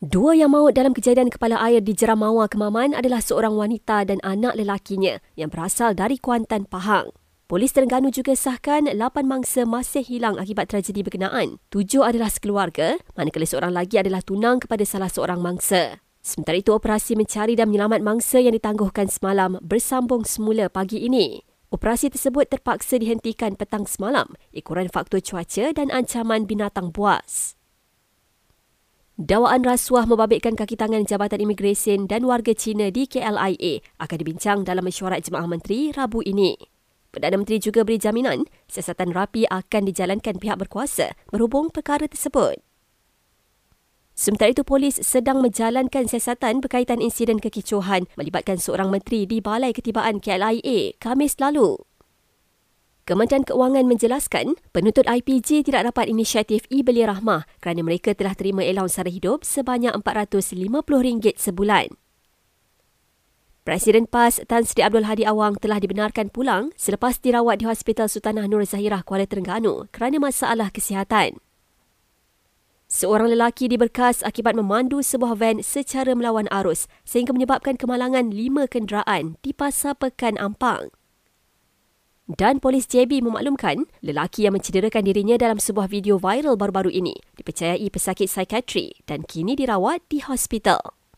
Dua yang maut dalam kejadian kepala air di Jeramawa Kemaman adalah seorang wanita dan anak lelakinya yang berasal dari Kuantan, Pahang. Polis Terengganu juga sahkan lapan mangsa masih hilang akibat tragedi berkenaan. Tujuh adalah sekeluarga, manakala seorang lagi adalah tunang kepada salah seorang mangsa. Sementara itu, operasi mencari dan menyelamat mangsa yang ditangguhkan semalam bersambung semula pagi ini. Operasi tersebut terpaksa dihentikan petang semalam ikuran faktor cuaca dan ancaman binatang buas. Dakwaan rasuah membabitkan kaki tangan Jabatan Imigresen dan warga Cina di KLIA akan dibincang dalam mesyuarat Jemaah Menteri Rabu ini. Perdana Menteri juga beri jaminan siasatan rapi akan dijalankan pihak berkuasa berhubung perkara tersebut. Sementara itu, polis sedang menjalankan siasatan berkaitan insiden kekicohan melibatkan seorang menteri di Balai Ketibaan KLIA Kamis lalu. Kementerian Keuangan menjelaskan penuntut IPG tidak dapat inisiatif e-beli rahmah kerana mereka telah terima allowance sara hidup sebanyak RM450 sebulan. Presiden PAS Tan Sri Abdul Hadi Awang telah dibenarkan pulang selepas dirawat di Hospital Sultanah Nur Zahirah Kuala Terengganu kerana masalah kesihatan. Seorang lelaki diberkas akibat memandu sebuah van secara melawan arus sehingga menyebabkan kemalangan lima kenderaan di Pasar Pekan Ampang. Dan polis JB memaklumkan lelaki yang mencederakan dirinya dalam sebuah video viral baru-baru ini dipercayai pesakit psikiatri dan kini dirawat di hospital.